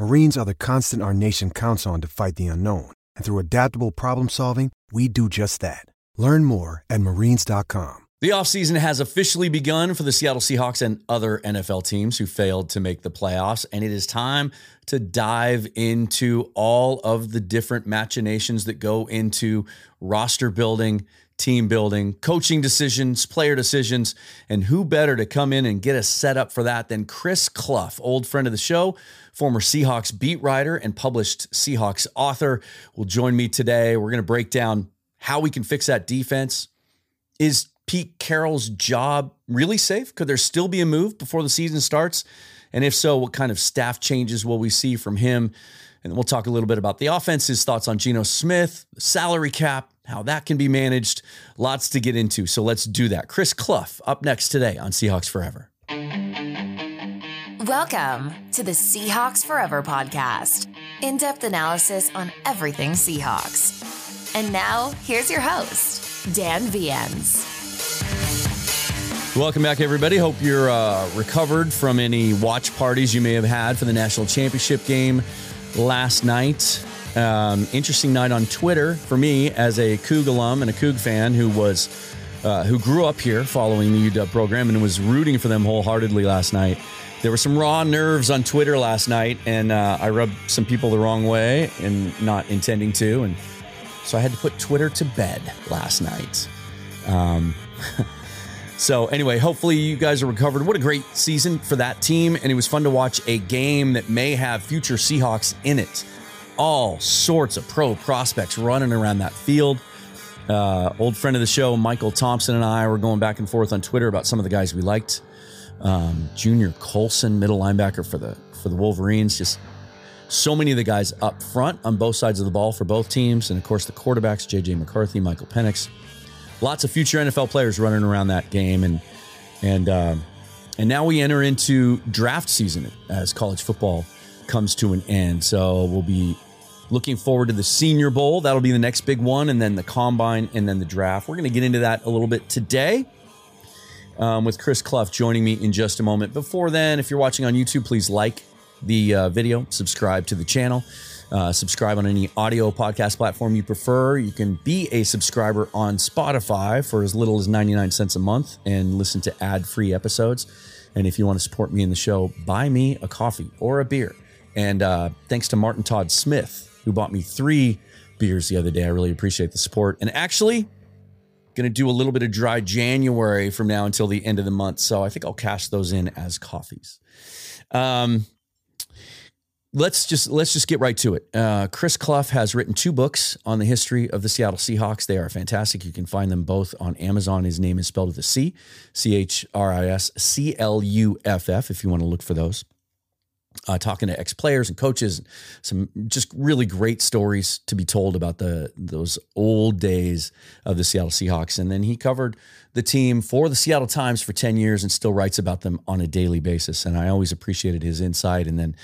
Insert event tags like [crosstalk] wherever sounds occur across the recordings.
Marines are the constant our nation counts on to fight the unknown. And through adaptable problem solving, we do just that. Learn more at marines.com. The offseason has officially begun for the Seattle Seahawks and other NFL teams who failed to make the playoffs. And it is time to dive into all of the different machinations that go into roster building, team building, coaching decisions, player decisions, and who better to come in and get us set up for that than Chris Cluff, old friend of the show, former Seahawks beat writer and published Seahawks author, will join me today. We're going to break down how we can fix that defense. Is Pete Carroll's job really safe? Could there still be a move before the season starts? And if so, what kind of staff changes will we see from him? And we'll talk a little bit about the offense, his thoughts on Geno Smith, salary cap, how that can be managed. Lots to get into. So let's do that. Chris Cluff up next today on Seahawks Forever. Welcome to the Seahawks Forever podcast, in depth analysis on everything Seahawks. And now, here's your host, Dan Viens. Welcome back, everybody. Hope you're uh, recovered from any watch parties you may have had for the national championship game last night. Um, interesting night on Twitter for me as a Coug alum and a Coug fan who was uh, who grew up here following the UW program and was rooting for them wholeheartedly last night. There were some raw nerves on Twitter last night, and uh, I rubbed some people the wrong way and not intending to, and so I had to put Twitter to bed last night. Um, [laughs] so anyway, hopefully you guys are recovered. What a great season for that team, and it was fun to watch a game that may have future Seahawks in it. All sorts of pro prospects running around that field. Uh, old friend of the show, Michael Thompson, and I were going back and forth on Twitter about some of the guys we liked. Um, Junior Colson, middle linebacker for the for the Wolverines, just so many of the guys up front on both sides of the ball for both teams, and of course the quarterbacks, JJ McCarthy, Michael Penix. Lots of future NFL players running around that game, and and uh, and now we enter into draft season as college football comes to an end. So we'll be looking forward to the Senior Bowl. That'll be the next big one, and then the combine, and then the draft. We're going to get into that a little bit today. Um, with Chris Cluff joining me in just a moment. Before then, if you're watching on YouTube, please like the uh, video, subscribe to the channel, uh, subscribe on any audio podcast platform you prefer. You can be a subscriber on Spotify for as little as 99 cents a month and listen to ad free episodes. And if you want to support me in the show, buy me a coffee or a beer. And uh, thanks to Martin Todd Smith, who bought me three beers the other day. I really appreciate the support. And actually, going to do a little bit of dry January from now until the end of the month. So I think I'll cash those in as coffees. Um, let's just let's just get right to it. Uh, Chris Cluff has written two books on the history of the Seattle Seahawks. They are fantastic. You can find them both on Amazon. His name is spelled with a C, C H R I S C L U F F. If you want to look for those. Uh, talking to ex players and coaches, some just really great stories to be told about the those old days of the Seattle Seahawks. And then he covered the team for the Seattle Times for ten years and still writes about them on a daily basis. And I always appreciated his insight. And then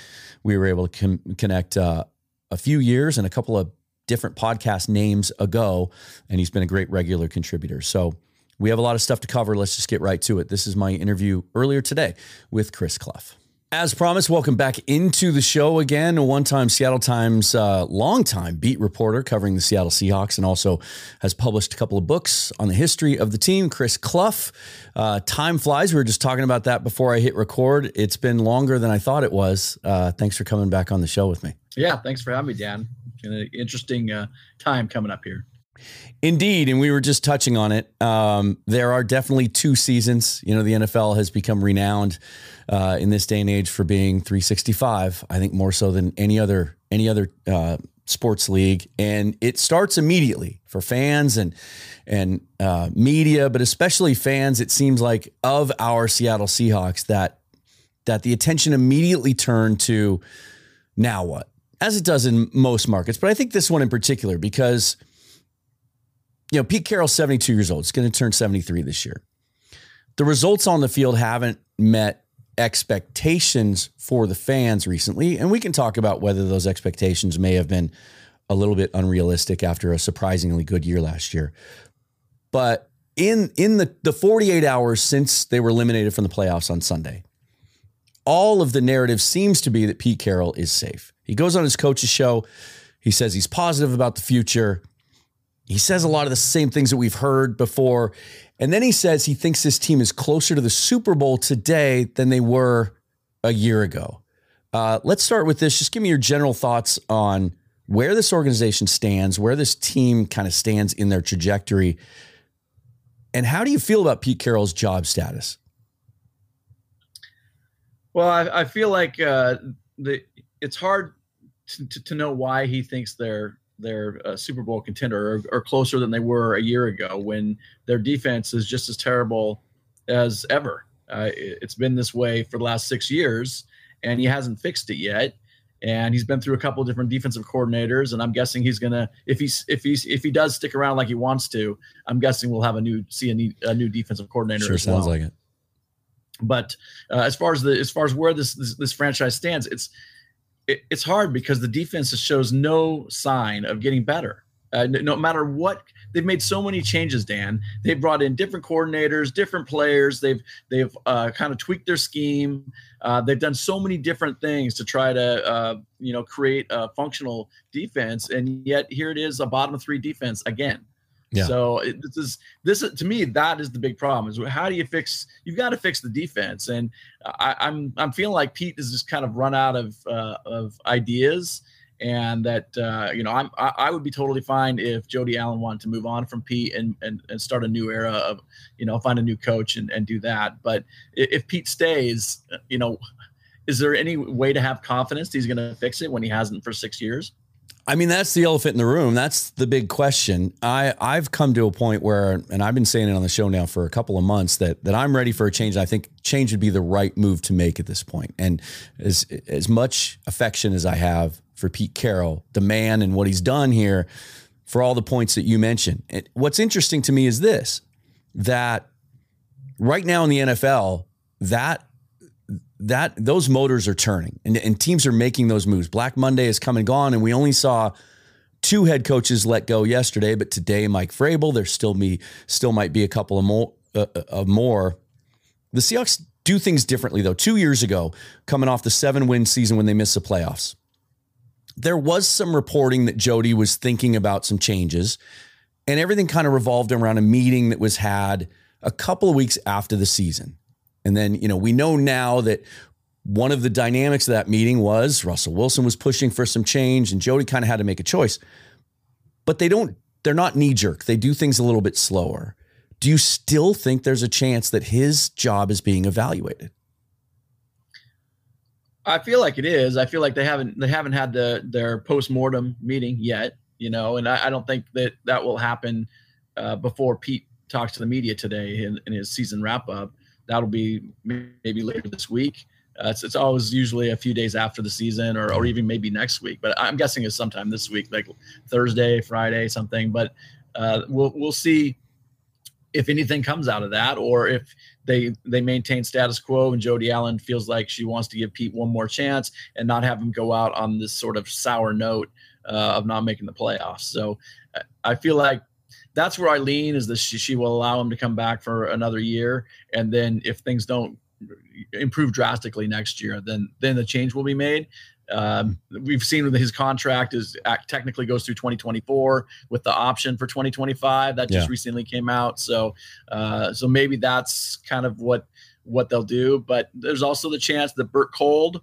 we were able to com- connect uh, a few years and a couple of different podcast names ago, and he's been a great regular contributor. So. We have a lot of stuff to cover. Let's just get right to it. This is my interview earlier today with Chris Cluff. As promised, welcome back into the show again. A one time Seattle Times, uh, long time beat reporter covering the Seattle Seahawks and also has published a couple of books on the history of the team. Chris Cluff. Uh, time flies. We were just talking about that before I hit record. It's been longer than I thought it was. Uh, thanks for coming back on the show with me. Yeah, thanks for having me, Dan. An interesting uh, time coming up here. Indeed, and we were just touching on it. Um, there are definitely two seasons. You know, the NFL has become renowned uh, in this day and age for being 365. I think more so than any other any other uh, sports league, and it starts immediately for fans and and uh, media, but especially fans. It seems like of our Seattle Seahawks that that the attention immediately turned to now what, as it does in most markets, but I think this one in particular because you know, Pete Carroll's 72 years old. He's going to turn 73 this year. The results on the field haven't met expectations for the fans recently. And we can talk about whether those expectations may have been a little bit unrealistic after a surprisingly good year last year. But in in the, the 48 hours since they were eliminated from the playoffs on Sunday, all of the narrative seems to be that Pete Carroll is safe. He goes on his coach's show. He says he's positive about the future. He says a lot of the same things that we've heard before. And then he says he thinks this team is closer to the Super Bowl today than they were a year ago. Uh, let's start with this. Just give me your general thoughts on where this organization stands, where this team kind of stands in their trajectory, and how do you feel about Pete Carroll's job status? Well, I, I feel like uh, the it's hard to, to, to know why he thinks they're they're a Super Bowl contender or, or, closer than they were a year ago when their defense is just as terrible as ever. Uh, it, it's been this way for the last six years, and he hasn't fixed it yet. And he's been through a couple of different defensive coordinators, and I'm guessing he's gonna if he's if he's if he does stick around like he wants to, I'm guessing we'll have a new see a new, a new defensive coordinator. Sure, sounds well. like it. But uh, as far as the as far as where this, this this franchise stands, it's it, it's hard because the defense shows no sign of getting better. Uh, no matter what they've made so many changes dan. They've brought in different coordinators different players. They've they've uh, kind of tweaked their scheme. Uh, they've done so many different things to try to uh, you know create a functional defense and yet here it is a bottom three defense again yeah. So this is this to me that is the big problem is how do you fix you've got to fix the defense and I, am I'm, I'm feeling like Pete has just kind of run out of uh, of ideas and that uh, you know I'm I, I, would be totally fine if Jody Allen wanted to move on from Pete and and, and start a new era of you know find a new coach and, and do that but if Pete stays you know is there any way to have confidence he's going to fix it when he hasn't for six years? I mean, that's the elephant in the room. That's the big question. I I've come to a point where, and I've been saying it on the show now for a couple of months that that I'm ready for a change. I think change would be the right move to make at this point. And as as much affection as I have for Pete Carroll, the man, and what he's done here, for all the points that you mentioned. And what's interesting to me is this: that right now in the NFL, that that those motors are turning and, and teams are making those moves. Black Monday is come and gone, and we only saw two head coaches let go yesterday, but today Mike Vrabel. There still me still might be a couple of more uh, uh, of more. The Seahawks do things differently though. Two years ago, coming off the seven win season when they missed the playoffs, there was some reporting that Jody was thinking about some changes, and everything kind of revolved around a meeting that was had a couple of weeks after the season. And then, you know, we know now that one of the dynamics of that meeting was Russell Wilson was pushing for some change and Jody kind of had to make a choice. But they don't, they're not knee jerk. They do things a little bit slower. Do you still think there's a chance that his job is being evaluated? I feel like it is. I feel like they haven't they haven't had the their post mortem meeting yet, you know, and I, I, don't think that that will happen uh, before Pete talks to the media today in, in his season wrap up that'll be maybe later this week. Uh, it's, it's always usually a few days after the season or, or even maybe next week, but I'm guessing it's sometime this week, like Thursday, Friday, something. But uh, we'll we'll see if anything comes out of that, or if they they maintain status quo and Jody Allen feels like she wants to give Pete one more chance and not have him go out on this sort of sour note uh, of not making the playoffs. So I feel like that's where I lean is that she, she will allow him to come back for another year, and then if things don't improve drastically next year, then then the change will be made. Um, we've seen that his contract is technically goes through 2024 with the option for 2025 that just yeah. recently came out. So, uh, so maybe that's kind of what what they'll do. But there's also the chance that Bert Kolde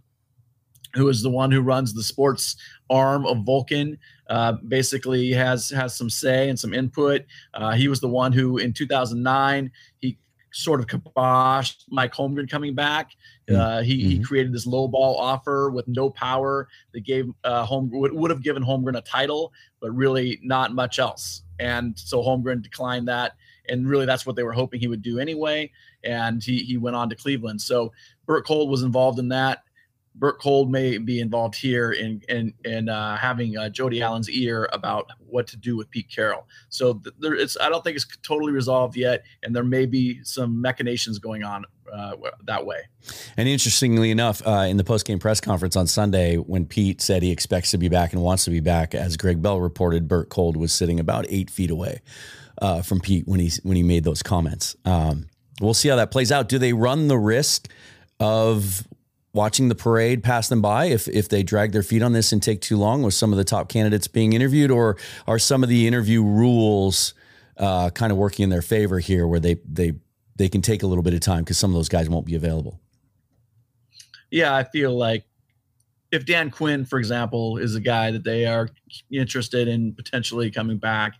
who is the one who runs the sports arm of Vulcan, uh, basically has has some say and some input. Uh, he was the one who, in 2009, he sort of kiboshed Mike Holmgren coming back. Mm. Uh, he, mm-hmm. he created this low ball offer with no power that gave uh, Holmgren would, would have given Holmgren a title, but really not much else. And so Holmgren declined that, and really that's what they were hoping he would do anyway. And he he went on to Cleveland. So Bert Kolde was involved in that. Bert Kolde may be involved here in in in uh, having uh, Jody Allen's ear about what to do with Pete Carroll. So there, it's I don't think it's totally resolved yet, and there may be some machinations going on uh, that way. And interestingly enough, uh, in the post game press conference on Sunday, when Pete said he expects to be back and wants to be back, as Greg Bell reported, Bert Kolde was sitting about eight feet away uh, from Pete when he when he made those comments. Um, we'll see how that plays out. Do they run the risk of watching the parade pass them by if if they drag their feet on this and take too long with some of the top candidates being interviewed, or are some of the interview rules uh, kind of working in their favor here, where they they they can take a little bit of time because some of those guys won't be available? Yeah, I feel like if Dan Quinn, for example, is a guy that they are interested in potentially coming back,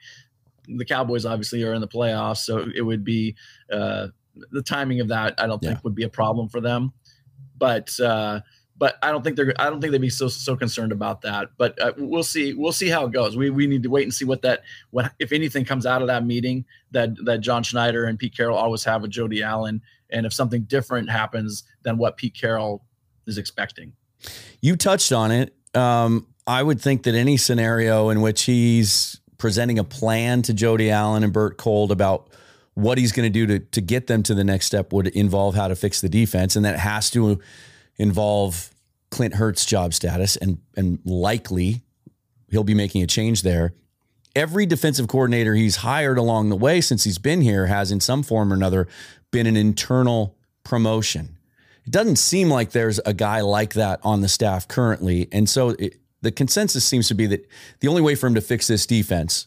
the Cowboys obviously are in the playoffs, so it would be uh, the timing of that. I don't think yeah. would be a problem for them but uh, but I don't think they're I don't think they'd be so so concerned about that. But uh, we'll see we'll see how it goes. We we need to wait and see what that what if anything comes out of that meeting that that John Schneider and Pete Carroll always have with Jody Allen, and if something different happens than what Pete Carroll is expecting. You touched on it. Um, I would think that any scenario in which he's presenting a plan to Jody Allen and Bert Kolde about what he's going to do to to get them to the next step would involve how to fix the defense, and that has to involve Clint Hurtt's job status, and and likely he'll be making a change there. Every defensive coordinator he's hired along the way since he's been here has, in some form or another, been an internal promotion. It doesn't seem like there's a guy like that on the staff currently, and so it, the consensus seems to be that the only way for him to fix this defense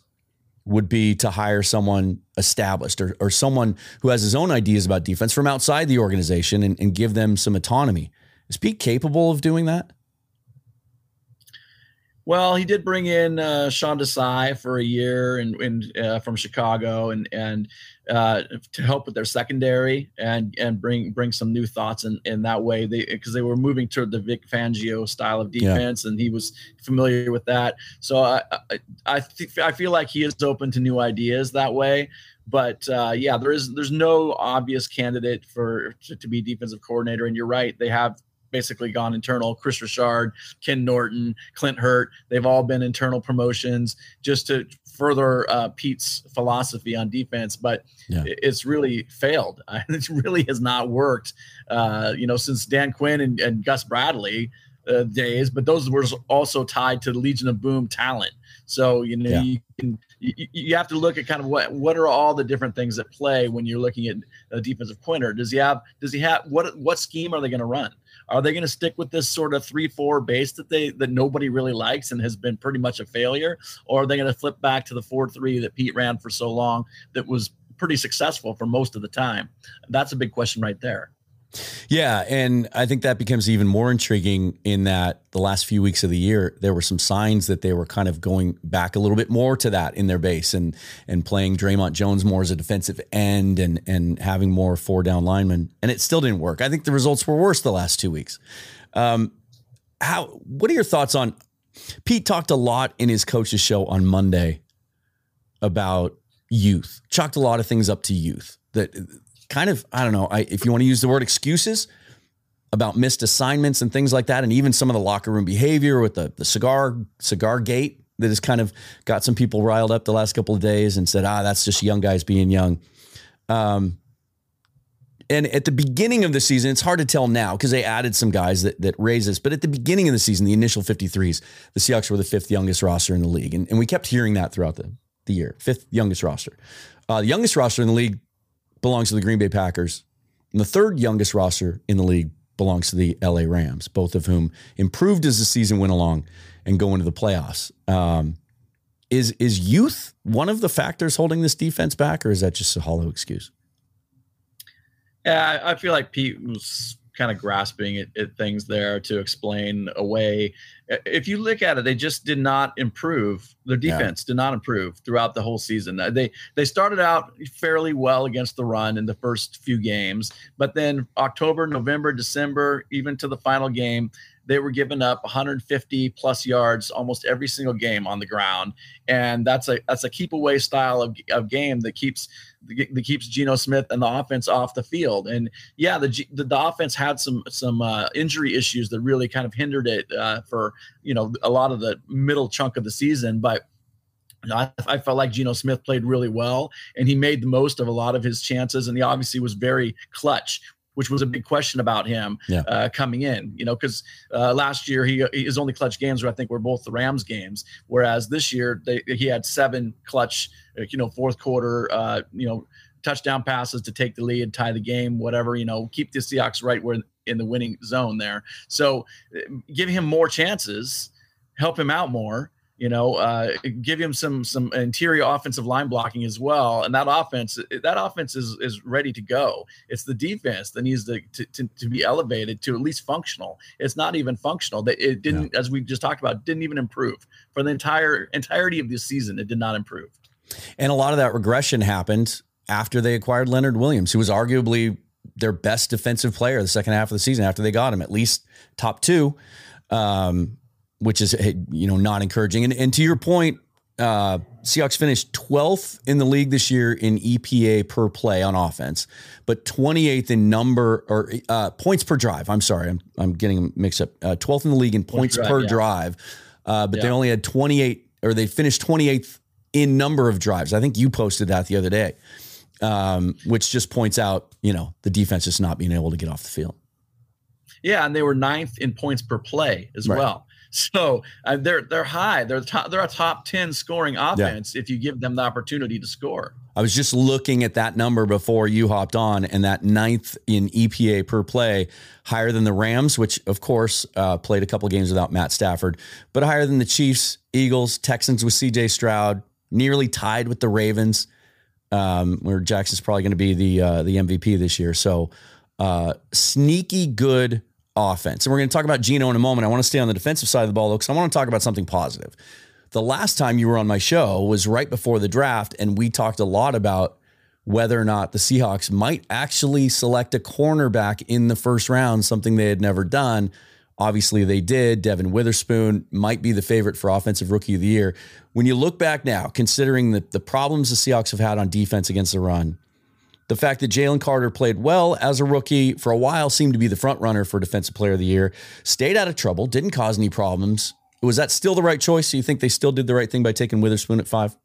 would be to hire someone established or, or someone who has his own ideas about defense from outside the organization and, and give them some autonomy. Is Pete capable of doing that? Well, he did bring in uh, Sean Desai for a year and, and uh, from Chicago and and uh, to help with their secondary and and bring bring some new thoughts in, in that way they because they were moving toward the Vic Fangio style of defense yeah. and he was familiar with that. So I I I, th- I feel like he is open to new ideas that way. But uh, yeah, there is there's no obvious candidate for to, to be defensive coordinator. And you're right, they have basically gone internal. Chris Richard, Ken Norton, Clint Hurtt, they've all been internal promotions just to further uh, Pete's philosophy on defense. But yeah. it's really failed. [laughs] it really has not worked, uh, you know, since Dan Quinn and, and Gus Bradley uh, days. But those were also tied to the Legion of Boom talent. So you know yeah. you can you, you, have to look at kind of what what are all the different things at play when you're looking at a defensive pointer. Does he have does he have what what scheme are they going to run? Are they going to stick with this sort of three four base that they that nobody really likes and has been pretty much a failure, or are they going to flip back to the four three that Pete ran for so long that was pretty successful for most of the time? That's a big question right there. Yeah, and I think that becomes even more intriguing in that the last few weeks of the year there were some signs that they were kind of going back a little bit more to that in their base and and playing Dre'Mont Jones more as a defensive end and and having more four down linemen, and it still didn't work. I think the results were worse the last two weeks. Um, how? What are your thoughts on? Pete talked a lot in his coaches show on Monday about youth. Chalked a lot of things up to youth that kind of, I don't know, I, if you want to use the word excuses about missed assignments and things like that, and even some of the locker room behavior with the, the cigar, cigar gate that has kind of got some people riled up the last couple of days and said, ah, that's just young guys being young. Um, and at the beginning of the season, it's hard to tell now because they added some guys that that raises. But at the beginning of the season, the initial 53s, the Seahawks were the fifth youngest roster in the league. And, and we kept hearing that throughout the, the year. Fifth youngest roster. Uh, the youngest roster in the league belongs to the Green Bay Packers. And the third youngest roster in the league belongs to the LA Rams, both of whom improved as the season went along and go into the playoffs. Um, is is youth one of the factors holding this defense back, or is that just a hollow excuse? Yeah, I feel like Pete was kind of grasping at, at, things there to explain away. If you look at it, they just did not improve. Their defense yeah. did not improve throughout the whole season. They they started out fairly well against the run in the first few games, but then October, November, December, even to the final game, they were giving up 150 plus yards almost every single game on the ground, and that's a that's a keep away style of, of game that keeps that keeps Geno Smith and the offense off the field. And yeah, the the, the offense had some some uh, injury issues that really kind of hindered it uh, for you know a lot of the middle chunk of the season, but. I, I, felt like Geno Smith played really well, and he made the most of a lot of his chances, and he obviously was very clutch which was a big question about him yeah. uh, coming in. You know, because uh, last year he his only clutch games were I think were both the Rams games, whereas this year they, he had seven clutch, uh, you know, fourth quarter, uh, you know, touchdown passes to take the lead, tie the game, whatever. You know, keep the Seahawks right where in the winning zone there. So uh, give him more chances, help him out more you know, uh, give him some some interior offensive line blocking as well. And that offense, that offense is is ready to go. It's the defense that needs to to, to, to be elevated to at least functional. It's not even functional. That it didn't, yeah. as we just talked about, didn't even improve for the entire entirety of this season. It did not improve. And a lot of that regression happened after they acquired Leonard Williams, who was arguably their best defensive player the second half of the season after they got him, at least top two. Um, which is you know not encouraging. And, and to your point, uh, Seahawks finished 12th in the league this year in EPA per play on offense, but 28th in number or uh, points per drive. I'm sorry, I'm I'm getting mixed up. Uh, 12th in the league in points, drive, per yeah. drive, uh, but yeah. they only had 28 or they finished 28th in number of drives. I think you posted that the other day, um, which just points out you know the defense just not being able to get off the field. Yeah, and they were ninth in points per play as right. well. So uh, they're they're high. They're top, they're a top ten scoring offense yeah. if you give them the opportunity to score. I was just looking at that number before you hopped on, and that ninth in EPA per play, higher than the Rams, which of course uh, played a couple games without Matt Stafford, but higher than the Chiefs, Eagles, Texans with C.J. Stroud, nearly tied with the Ravens, um, where Jackson's probably going to be the uh, the MVP this year. So uh, sneaky good offense. And we're going to talk about Geno in a moment. I want to stay on the defensive side of the ball, though, because I want to talk about something positive. The last time you were on my show was right before the draft, and we talked a lot about whether or not the Seahawks might actually select a cornerback in the first round, something they had never done. Obviously, they did. Devon Witherspoon might be the favorite for Offensive Rookie of the Year. When you look back now, considering the, the problems the Seahawks have had on defense against the run, the fact that Jalen Carter played well as a rookie for a while, seemed to be the front runner for Defensive Player of the Year, stayed out of trouble, didn't cause any problems. Was that still the right choice? Do you think they still did the right thing by taking Witherspoon at five?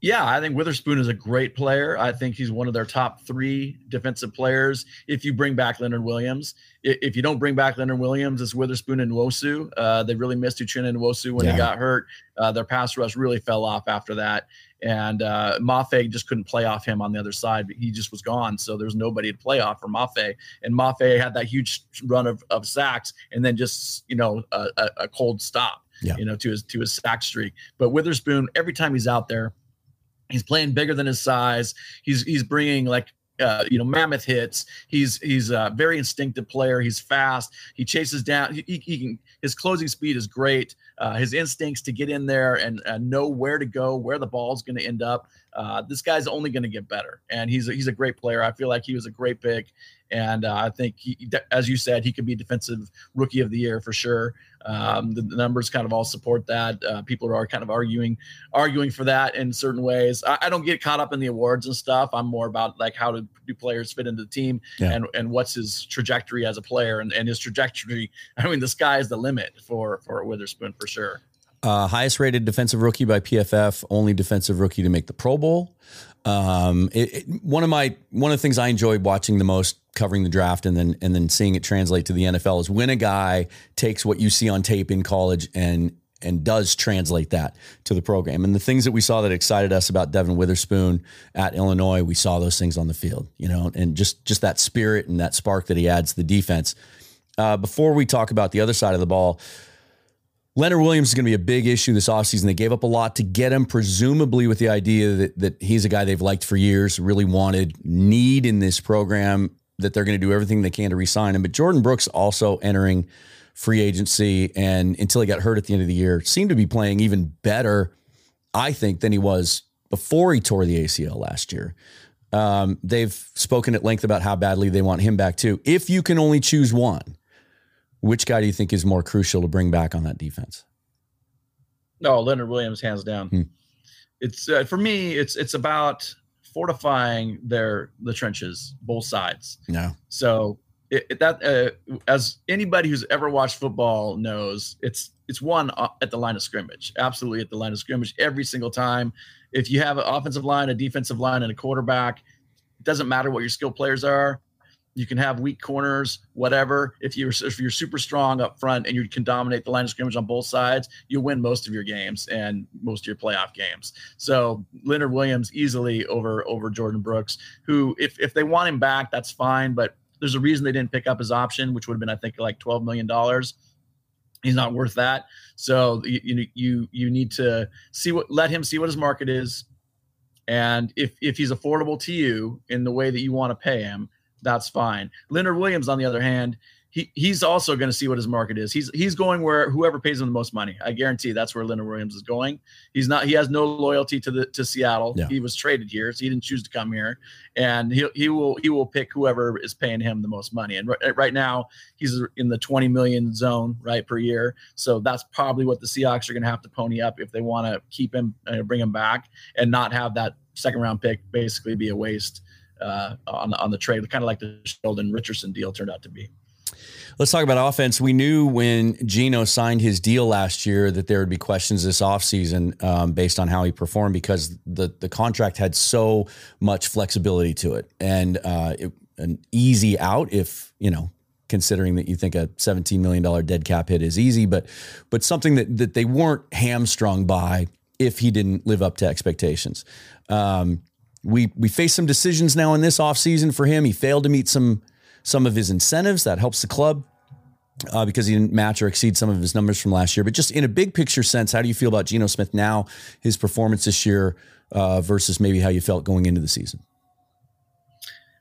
Yeah, I think Witherspoon is a great player. I think he's one of their top three defensive players. If you bring back Leonard Williams, if you don't bring back Leonard Williams, it's Witherspoon and Nwosu. Uh, they really missed Uchenna Nwosu when yeah. he got hurt. Uh, their pass rush really fell off after that, and uh, Mafe just couldn't play off him on the other side. He just was gone, so there's nobody to play off for Mafe. And Mafe had that huge run of, of sacks, and then just you know a, a cold stop, yeah. you know, to his to his sack streak. But Witherspoon, every time he's out there He's playing bigger than his size. He's he's bringing like uh, you know mammoth hits. He's he's a very instinctive player. He's fast. He chases down. He, he, he can. His closing speed is great. Uh, his instincts to get in there and uh, know where to go, where the ball's going to end up. Uh, this guy's only going to get better, and he's a, he's a great player. I feel like he was a great pick, and uh, I think he, as you said, he could be defensive rookie of the year for sure. Um, the, the, numbers kind of all support that. Uh, people are kind of arguing arguing for that in certain ways. I, I, don't get caught up in the awards and stuff. I'm more about like how do, do players fit into the team yeah. and and what's his trajectory as a player and, and his trajectory. [laughs] I mean, the sky is the limit for for Witherspoon for sure. Uh, highest rated defensive rookie by PFF, only defensive rookie to make the Pro Bowl. Um, it, it, one of my one of the things I enjoy watching the most covering the draft and then and then seeing it translate to the NFL is when a guy takes what you see on tape in college and and does translate that to the program. And the things that we saw that excited us about Devon Witherspoon at Illinois, we saw those things on the field, you know, and just just that spirit and that spark that he adds to the defense. Uh, before we talk about the other side of the ball, Leonard Williams is going to be a big issue this offseason. They gave up a lot to get him, presumably with the idea that, that he's a guy they've liked for years, really wanted, need in this program. that they're going to do everything they can to re-sign him. But Jordyn Brooks also entering free agency, and until he got hurt at the end of the year, seemed to be playing even better, I think, than he was before he tore the ACL last year. Um, they've spoken at length about how badly they want him back too. If you can only choose one, which guy do you think is more crucial to bring back on that defense? No, Leonard Williams, hands down. Hmm. It's uh, for me. It's it's about fortifying their the trenches, both sides. Yeah. So it, it, that uh, as anybody who's ever watched football knows, it's it's won uh, at the line of scrimmage. Absolutely at the line of scrimmage every single time. If you have an offensive line, a defensive line, and a quarterback, it doesn't matter what your skill players are. You can have weak corners, whatever. If you're if you're super strong up front and you can dominate the line of scrimmage on both sides, you win most of your games and most of your playoff games. So Leonard Williams easily over over Jordyn Brooks, who if if they want him back, that's fine. But there's a reason they didn't pick up his option, which would have been I think like twelve million dollars he's not worth that. So you you you need to see what let him see what his market is, and if if he's affordable to you in the way that you want to pay him, that's fine. Leonard Williams, on the other hand, he he's also going to see what his market is. He's he's going where whoever pays him the most money. I guarantee that's where Leonard Williams is going. He's not. He has no loyalty to the to Seattle. Yeah. He was traded here, so he didn't choose to come here, and he he will he will pick whoever is paying him the most money. And right, right now he's in the twenty million zone right per year. So that's probably what the Seahawks are going to have to pony up if they want to keep him, uh, bring him back, and not have that second round pick basically be a waste uh, on on the trade, kind of like the Sheldon Richardson deal turned out to be. Let's talk about offense. We knew when Geno signed his deal last year that there would be questions this offseason um, based on how he performed because the, the contract had so much flexibility to it and uh, it, an easy out if, you know, considering that you think a $17 million dead cap hit is easy, but but something that, that they weren't hamstrung by if he didn't live up to expectations. Um, we we face some decisions now in this offseason for him. He failed to meet some – some of his incentives. That helps the club uh, because he didn't match or exceed some of his numbers from last year. But just in a big picture sense, how do you feel about Geno Smith now, his performance this year uh, versus maybe how you felt going into the season?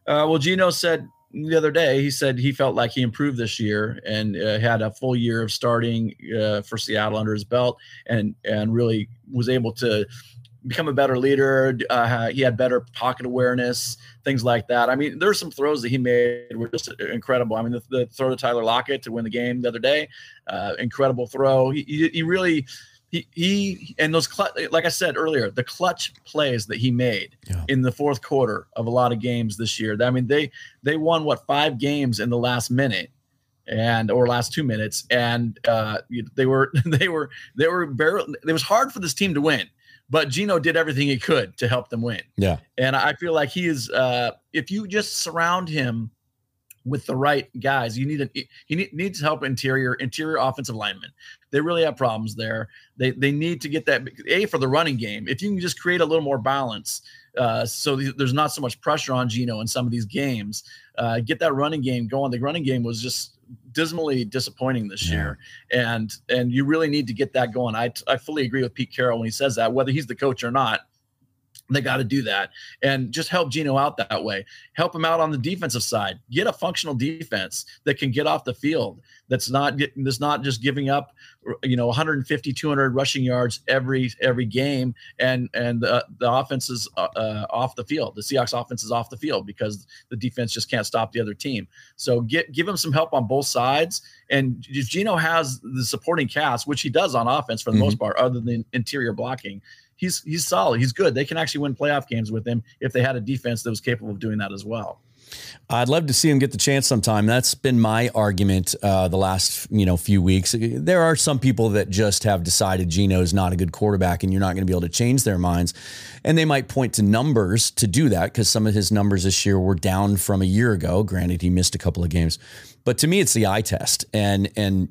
Uh, well, Geno said the other day, he said he felt like he improved this year and uh, had a full year of starting uh, for Seattle under his belt and and really was able to become a better leader. Uh, he had better pocket awareness, things like that. I mean, there's some throws that he made were just incredible. I mean, the, the throw to Tyler Lockett to win the game the other day, uh, incredible throw. He, he, he, really, he, he, and those, cl- like I said earlier, the clutch plays that he made yeah. in the fourth quarter of a lot of games this year. I mean, they, they won what five games in the last minute and or last two minutes and uh, they were [laughs] they were they were barely it was hard for this team to win but Geno did everything he could to help them win. Yeah. And I feel like he is uh if you just surround him with the right guys, you need a he need, needs help interior interior offensive linemen. They really have problems there. They they need to get that a for the running game. If you can just create a little more balance, uh, so there's not so much pressure on Geno in some of these games. Uh, get that running game going. The running game was just dismally disappointing this yeah. year, and and you really need to get that going. I I fully agree with Pete Carroll when he says that, whether he's the coach or not. They got to do that and just help Geno out that way. Help him out on the defensive side. Get a functional defense that can get off the field. That's not that's not just giving up, you know, 150, 200 rushing yards every every game, and and the, the offense is uh, uh, off the field. The Seahawks offense is off the field because the defense just can't stop the other team. So get give him some help on both sides. And if Geno has the supporting cast, which he does on offense for the mm-hmm. most part, other than interior blocking he's he's solid. He's good. They can actually win playoff games with him if they had a defense that was capable of doing that as well. I'd love to see him get the chance sometime. That's been my argument uh, the last you know few weeks. There are some people that just have decided Geno's not a good quarterback, and you're not going to be able to change their minds. And they might point to numbers to do that because some of his numbers this year were down from a year ago. Granted, he missed a couple of games, but to me, it's the eye test. And and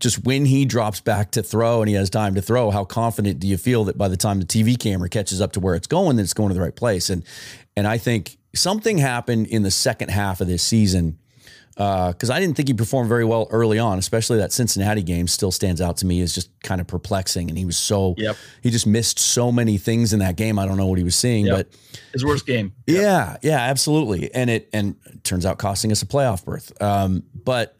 just when he drops back to throw and he has time to throw, how confident do you feel that by the time the TV camera catches up to where it's going, that it's going to the right place? And and I think something happened in the second half of this season because uh, I didn't think he performed very well early on, especially that Cincinnati game still stands out to me as just kind of perplexing. And he was so, yep. he just missed so many things in that game. I don't know what he was seeing, yep. but his worst game. Yep. Yeah, yeah, absolutely. And it and it turns out costing us a playoff berth. Um, but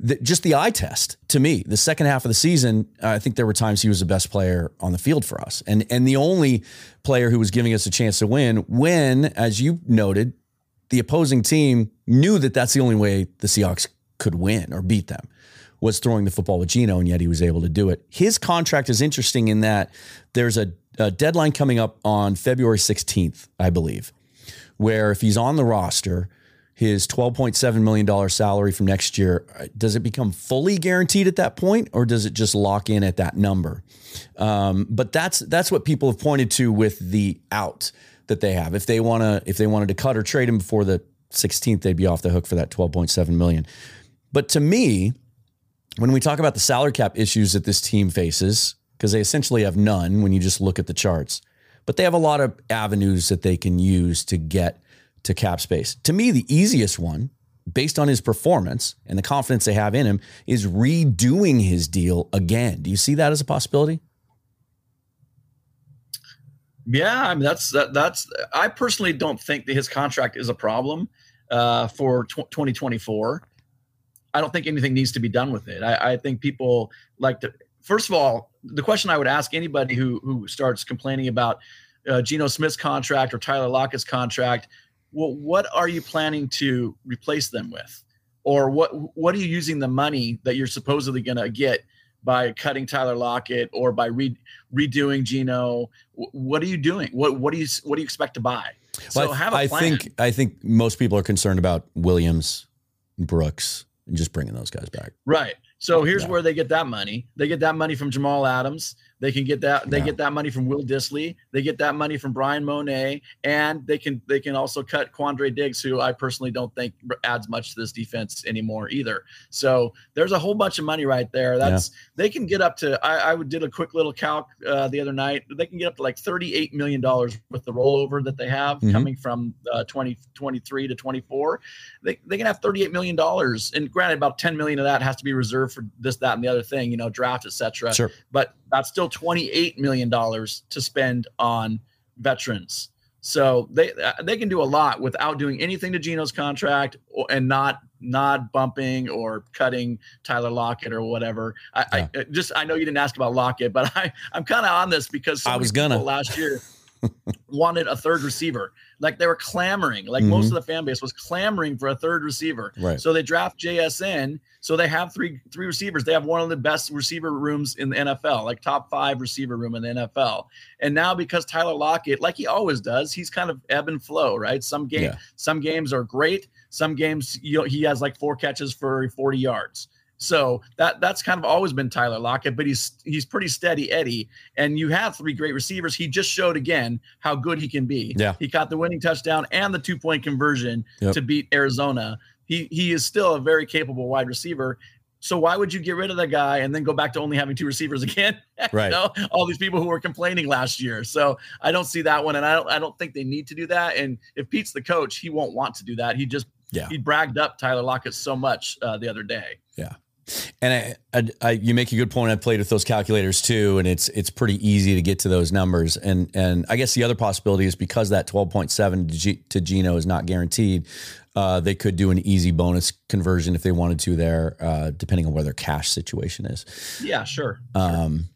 the, just the eye test to me, the second half of the season, I think there were times he was the best player on the field for us, and and the only player who was giving us a chance to win. When, as you noted, the opposing team knew that that's the only way the Seahawks could win or beat them was throwing the football with Geno, and yet he was able to do it. His contract is interesting in that there's a, a deadline coming up on February 16th, I believe, where if he's on the roster, his $12.7 million salary from next year, does it become fully guaranteed at that point or does it just lock in at that number? Um, but that's that's what people have pointed to with the out that they have. If they want to, if they wanted to cut or trade him before the 16th, they'd be off the hook for that 12.7 million. But to me, when we talk about the salary cap issues that this team faces, because they essentially have none when you just look at the charts, but they have a lot of avenues that they can use to get to cap space. To me, the easiest one, based on his performance and the confidence they have in him, is redoing his deal again. Do you see that as a possibility? Yeah, I mean that's that, that's. I personally don't think that his contract is a problem uh, for tw- 2024. I don't think anything needs to be done with it. I, I think people like to. First of all, the question I would ask anybody who who starts complaining about uh, Geno Smith's contract or Tyler Lockett's contract, well, what are you planning to replace them with, or what what are you using the money that you're supposedly going to get by cutting Tyler Lockett or by re- redoing Geno? What are you doing? What what do you what do you expect to buy? So well, have a plan. I think I think most people are concerned about Williams, Brooks, and just bringing those guys back. Right. So here's yeah. where they get that money. They get that money from Jamal Adams. They can get that. They yeah. get that money from Will Dissly. They get that money from Bryan Mone, and they can they can also cut Quandre Diggs, who I personally don't think adds much to this defense anymore either. So there's a whole bunch of money right there. That's yeah. they can get up to. I, I did a quick little calc uh, the other night. They can get up to like 38 million dollars with the rollover that they have mm-hmm. coming from uh, 2023 to 24. They they can have 38 million dollars, and granted, about 10 million of that has to be reserved for this, that, and the other thing, you know, draft, etc. Sure. But that's still $28 million to spend on veterans. So they they can do a lot without doing anything to Geno's contract or, and not not bumping or cutting Tyler Lockett or whatever. I, yeah. I just I know you didn't ask about Lockett, but I I'm kind of on this because I was gonna last year wanted a third receiver. Like they were clamoring, like mm-hmm. most of the fan base was clamoring for a third receiver. Right. So they draft JSN. So they have three three receivers. They have one of the best receiver rooms in the NFL, like top five receiver room in the NFL. And now because Tyler Lockett, like he always does, he's kind of ebb and flow, right? Some game, yeah. some games are great. Some games you know, he has like four catches for 40 yards. So that that's kind of always been Tyler Lockett, but he's he's pretty steady Eddie. And you have three great receivers. He just showed again how good he can be. Yeah. He caught the winning touchdown and the two point conversion yep. to beat Arizona. He he is still a very capable wide receiver. So why would you get rid of that guy and then go back to only having two receivers [laughs] again? Right. you know, all these people who were complaining last year. So I don't see that one, and I don't I don't think they need to do that. And if Pete's the coach, he won't want to do that. He just yeah he bragged up Tyler Lockett so much uh, the other day. Yeah. And I, I, I, you make a good point. I played with those calculators too, and it's it's pretty easy to get to those numbers. And and I guess the other possibility is because that twelve point seven to, G, to Geno is not guaranteed, uh, they could do an easy bonus conversion if they wanted to there, uh, depending on where their cash situation is. Yeah, sure. Um,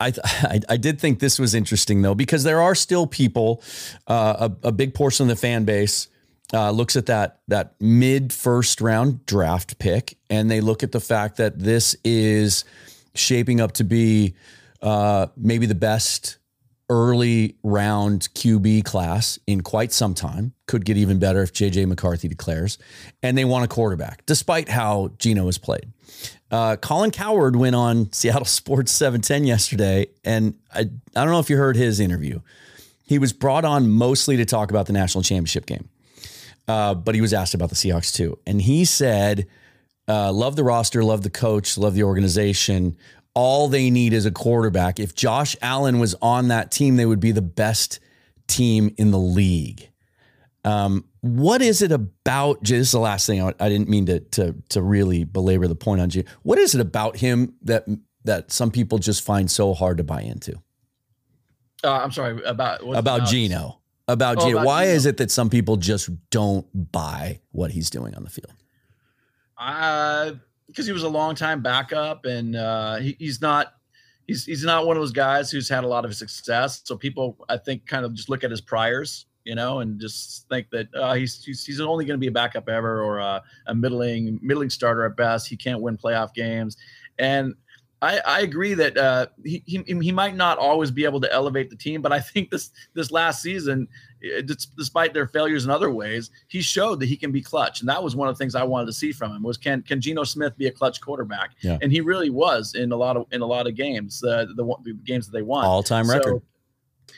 I, [laughs] I, I did think this was interesting though because there are still people, uh, a, a big portion of the fan base uh, looks at that that mid first round draft pick, and they look at the fact that this is shaping up to be uh, maybe the best early round QB class in quite some time. Could get even better if JJ McCarthy declares, and they want a quarterback, despite how Geno has played. Uh, Colin Cowherd went on [laughs] Seattle Sports 710 yesterday, and I, I don't know if you heard his interview. He was brought on mostly to talk about the national championship game. Uh, but he was asked about the Seahawks too. And he said, uh, love the roster, love the coach, love the organization. All they need is a quarterback. If Josh Allen was on that team, they would be the best team in the league. Um, what is it about? This is the last thing I, I didn't mean to to to really belabor the point on you. What is it about him that that some people just find so hard to buy into? Uh, I'm sorry about about Geno. About oh, Geno. About Why Geno. is it that some people just don't buy what he's doing on the field? Uh, because he was a long time backup, and uh, he, he's not he's he's not one of those guys who's had a lot of success. So people, I think, kind of just look at his priors, you know, and just think that uh, he's, he's, he's only going to be a backup ever or a, a middling middling starter at best. He can't win playoff games, and I, I agree that uh, he, he, he might not always be able to elevate the team, but I think this this last season, despite their failures in other ways, he showed that he can be clutch, and that was one of the things I wanted to see from him was can can Geno Smith be a clutch quarterback? Yeah. And he really was in a lot of in a lot of games, uh, the, the games that they won, all time record. So,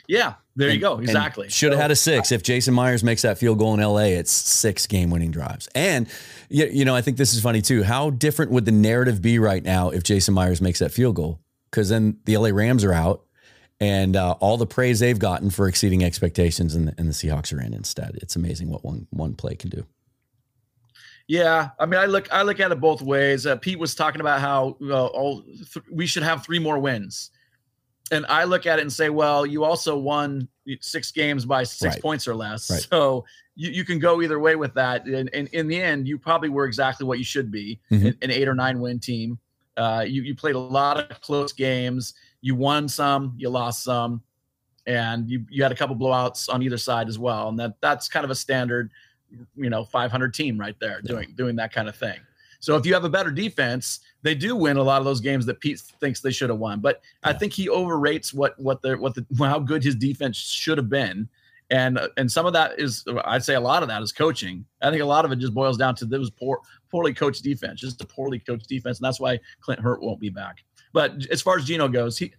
yeah, there and, you go. Exactly. Should have so, had a six. If Jason Myers makes that field goal in LA, it's six game winning drives. And you, know, I think this is funny too. How different would the narrative be right now if Jason Myers makes that field goal? Because then the LA Rams are out, and uh, all the praise they've gotten for exceeding expectations, and the, and the Seahawks are in instead. It's amazing what one one play can do. Yeah, I mean, I look I look at it both ways. Uh, Pete was talking about how uh, all th- we should have three more wins and I look at it and say, well, you also won six games by six right. points or less. Right. So you, you can go either way with that. And, and, in the end, you probably were exactly what you should be mm-hmm. an, an, eight or nine win team. Uh, you, you played a lot of close games. You won some, you lost some, and you, you had a couple blowouts on either side as well. And that that's kind of a standard, you know, 500 team right there doing, yeah. doing that kind of thing. So if you have a better defense, they do win a lot of those games that Pete thinks they should have won. But yeah. I think he overrates what what the what the [laughs] how good his defense should have been. And and some of that is I'd say a lot of that is coaching. I think a lot of it just boils down to this was poor poorly coached defense, just a poorly coached defense, and that's why Clint Hurtt won't be back. But as far as Geno goes, he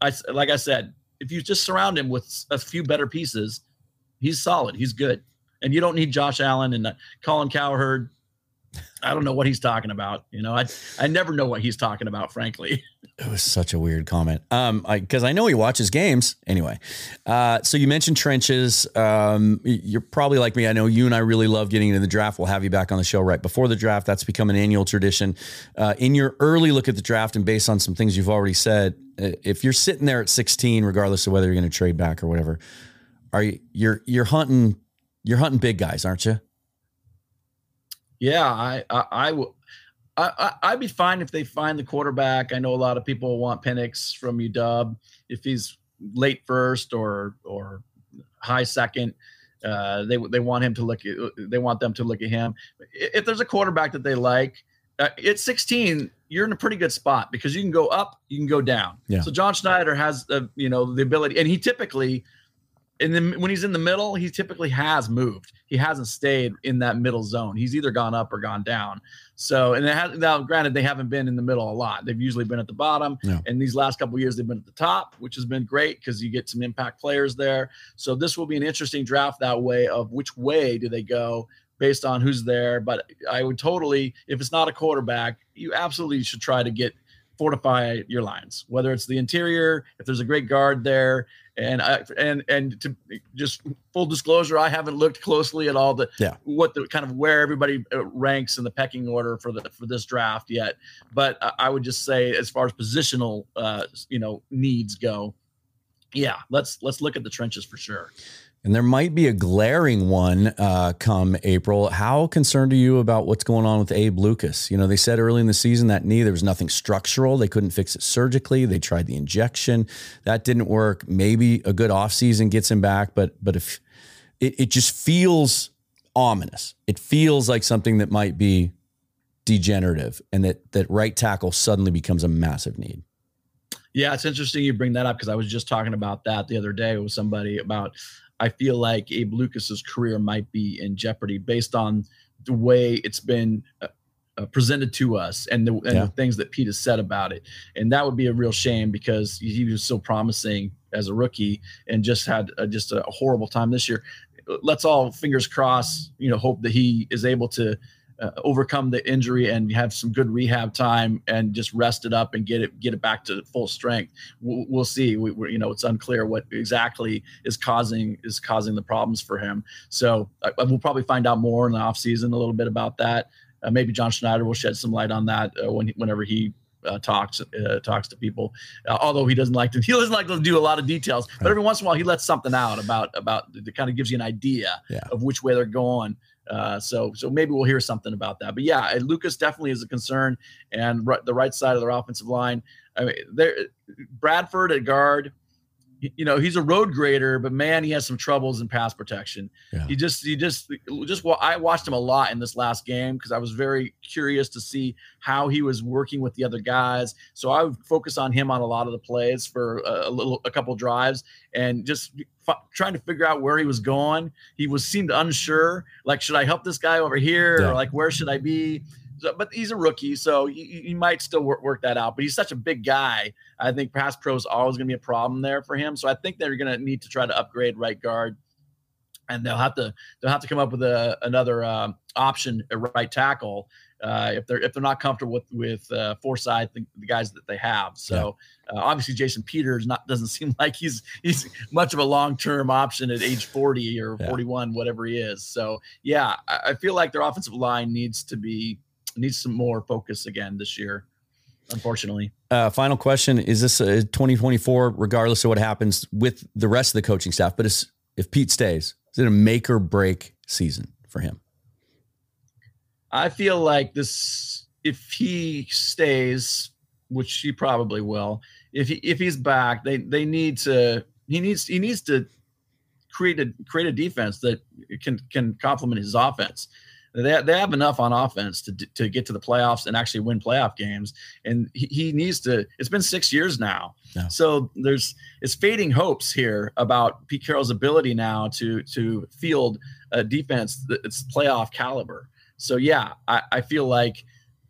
I like I said, if you just surround him with a few better pieces, he's solid. He's good. And you don't need Josh Allen and uh, Colin Cowherd I don't know what he's talking about. You know, I I never know what he's talking about, frankly. [laughs] It was such a weird comment. Um, because I, I, know he watches games anyway. Uh, so you mentioned trenches. Um, you're probably like me. I know you and I really love getting into the draft. We'll have you back on the show right before the draft. That's become an annual tradition. Uh, in your early look at the draft, and based on some things you've already said, uh, if you're sitting there at 16, regardless of whether you're going to trade back or whatever, are you you're you're hunting you're hunting big guys, aren't you? Yeah, I I, I will. I, I'd be fine if they find the quarterback. I know a lot of people want Penix from UW if he's late first or or high second. Uh, they they want him to look at they want them to look at him. If there's a quarterback that they like, uh, at 16, you're in a pretty good spot because you can go up, you can go down. Yeah. So John Schneider has the you know the ability, and he typically and then when he's in the middle, he typically has moved. He hasn't stayed in that middle zone. He's either gone up or gone down. So, and has, now, granted, they haven't been in the middle a lot. They've usually been at the bottom. Yeah. And these last couple years, they've been at the top, which has been great because you get some impact players there. So this will be an interesting draft that way of which way do they go based on who's there. But I would totally, if it's not a quarterback, you absolutely should try to get fortify your lines, whether it's the interior, if there's a great guard there, and I and and to just full disclosure, I haven't looked closely at all the yeah. what the kind of where everybody uh, ranks in the pecking order for the for this draft yet. But I would just say, as far as positional, uh, you know, needs go, yeah, let's let's look at the trenches for sure. And there might be a glaring one uh, come April. How concerned are you about what's going on with Abe Lucas? You know, they said early in the season that knee, there was nothing structural. They couldn't fix it surgically. They tried the injection. That didn't work. Maybe a good offseason gets him back, but but if it, it just feels ominous. It feels like something that might be degenerative and that that right tackle suddenly becomes a massive need. Yeah, it's interesting you bring that up because I was just talking about that the other day with somebody about I feel like Abe Lucas's career might be in jeopardy based on the way it's been uh, uh, presented to us and, the, and yeah. the, things that Pete has said about it. And that would be a real shame because he was so promising as a rookie and just had a, just a horrible time this year. Let's all fingers crossed, you know, hope that he is able to uh, overcome the injury and have some good rehab time and just rest it up and get it get it back to full strength. We'll, we'll see. We, you know, it's unclear what exactly is causing is causing the problems for him. So uh, we'll probably find out more in the offseason a little bit about that. Uh, maybe John Schneider will shed some light on that uh, when whenever he uh, talks uh, talks to people. Uh, although he doesn't like to, [laughs] he doesn't like to do a lot of details. But every once in a while, he lets something out about about that kind of gives you an idea Yeah. of which way they're going. Uh, so so maybe we'll hear something about that. But yeah, Lucas definitely is a concern, and right, the right side of their offensive line. I mean, there Bradford at guard. You know he's a road grader, but man, he has some troubles in pass protection. Yeah. He just, he just, just. Well, I watched him a lot in this last game because I was very curious to see how he was working with the other guys. So I would focus on him on a lot of the plays for a, a little, a couple drives, and just f- trying to figure out where he was going. He was seemed unsure. Like, should I help this guy over here, Yeah. or like where should I be? So, but he's a rookie, so he, he might still work, work that out. But he's such a big guy. I think pass pro is always going to be a problem there for him. So I think they're going to need to try to upgrade right guard, and they'll have to they'll have to come up with a, another um, option at right tackle uh, if they're if they're not comfortable with with uh, Forsythe, the, the guys that they have. So uh, obviously Jason Peters not doesn't [laughs] seem like he's he's much of a long term option at age 40 or Yeah. 41, whatever he is. So yeah, I, I feel like their offensive line needs to be needs some more focus again this year. Unfortunately, Uh, final question: Is this a 2024? Regardless of what happens with the rest of the coaching staff, but is, if Pete stays, is it a make or break season for him? I feel like this if he stays, which he probably will, if he if he's back, they they need to he needs he needs to create a create a defense that can can complement his offense. They, they have enough on offense to to get to the playoffs and actually win playoff games. And he, he needs to. It's been six years now, Yeah. so there's it's fading hopes here about Pete Carroll's ability now to to field a defense that's playoff caliber. So yeah, I, I feel like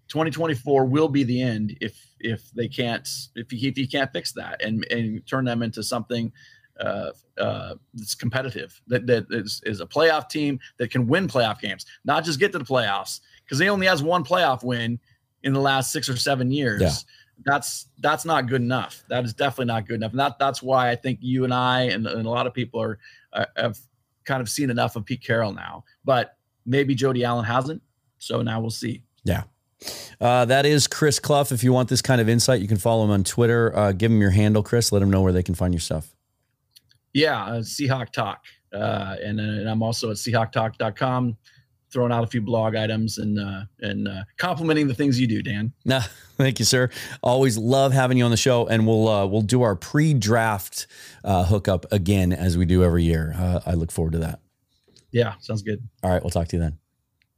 2024 will be the end if if they can't if he, if he can't fix that and and turn them into something uh, uh, that's competitive that that is, is a playoff team that can win playoff games, not just get to the playoffs because they only has one playoff win in the last six or seven years. Yeah. That's that's not good enough. That is definitely not good enough. And that that's why I think you and I and, and a lot of people are uh, have kind of seen enough of Pete Carroll now. But maybe Jody Allen hasn't. So now we'll see. Yeah. Uh, that is Chris Cluff. If you want this kind of insight, you can follow him on Twitter. Uh, give him your handle, Chris. Let him know where they can find your stuff. Yeah, uh, Seahawk Talk. Uh, and, uh, and I'm also at SeahawkTalk.com, throwing out a few blog items and uh, and uh, complimenting the things you do, Dan. [laughs] No, thank you, sir. Always love having you on the show, and we'll uh, we'll do our pre-draft uh, hookup again as we do every year. Uh, I look forward to that. Yeah, sounds good. All right, we'll talk to you then.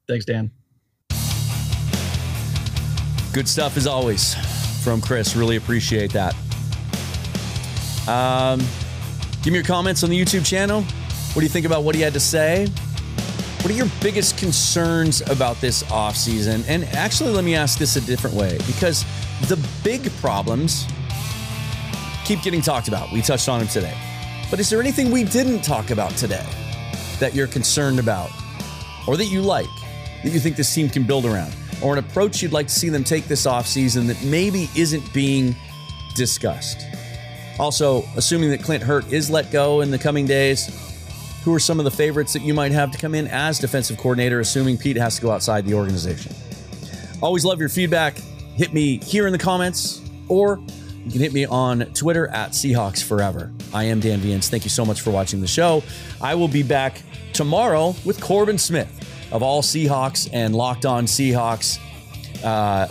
Thanks, Dan. Good stuff as always from Chris. Really appreciate that. Um, give me your comments on the YouTube channel. What do you think about what he had to say? What are your biggest concerns about this offseason? And actually, let me ask this a different way because the big problems keep getting talked about. We touched on them today. But is there anything we didn't talk about today that you're concerned about or that you like, that you think this team can build around, or an approach you'd like to see them take this offseason that maybe isn't being discussed? Also, assuming that Clint Hurtt is let go in the coming days, who are some of the favorites that you might have to come in as defensive coordinator, assuming Pete has to go outside the organization? Always love your feedback. Hit me here in the comments, or you can hit me on Twitter at Seahawks Forever. I am Dan Viens. Thank you so much for watching the show. I will be back tomorrow with Corbin Smith of All Seahawks and Locked On Seahawks, uh,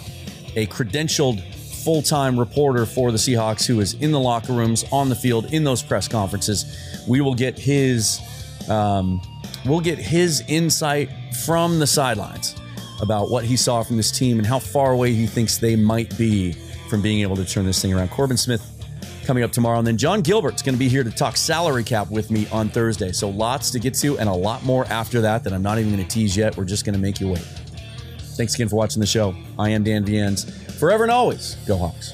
a credentialed full time reporter for the Seahawks who is in the locker rooms, on the field, in those press conferences. We will get his. Um, we'll get his insight from the sidelines about what he saw from this team and how far away he thinks they might be from being able to turn this thing around. Corbin Smith coming up tomorrow. And then John Gilbert's going to be here to talk salary cap with me on Thursday. So lots to get to and a lot more after that that I'm not even going to tease yet. We're just going to make you wait. Thanks again for watching the show. I am Dan Viens. Forever and always, go Hawks.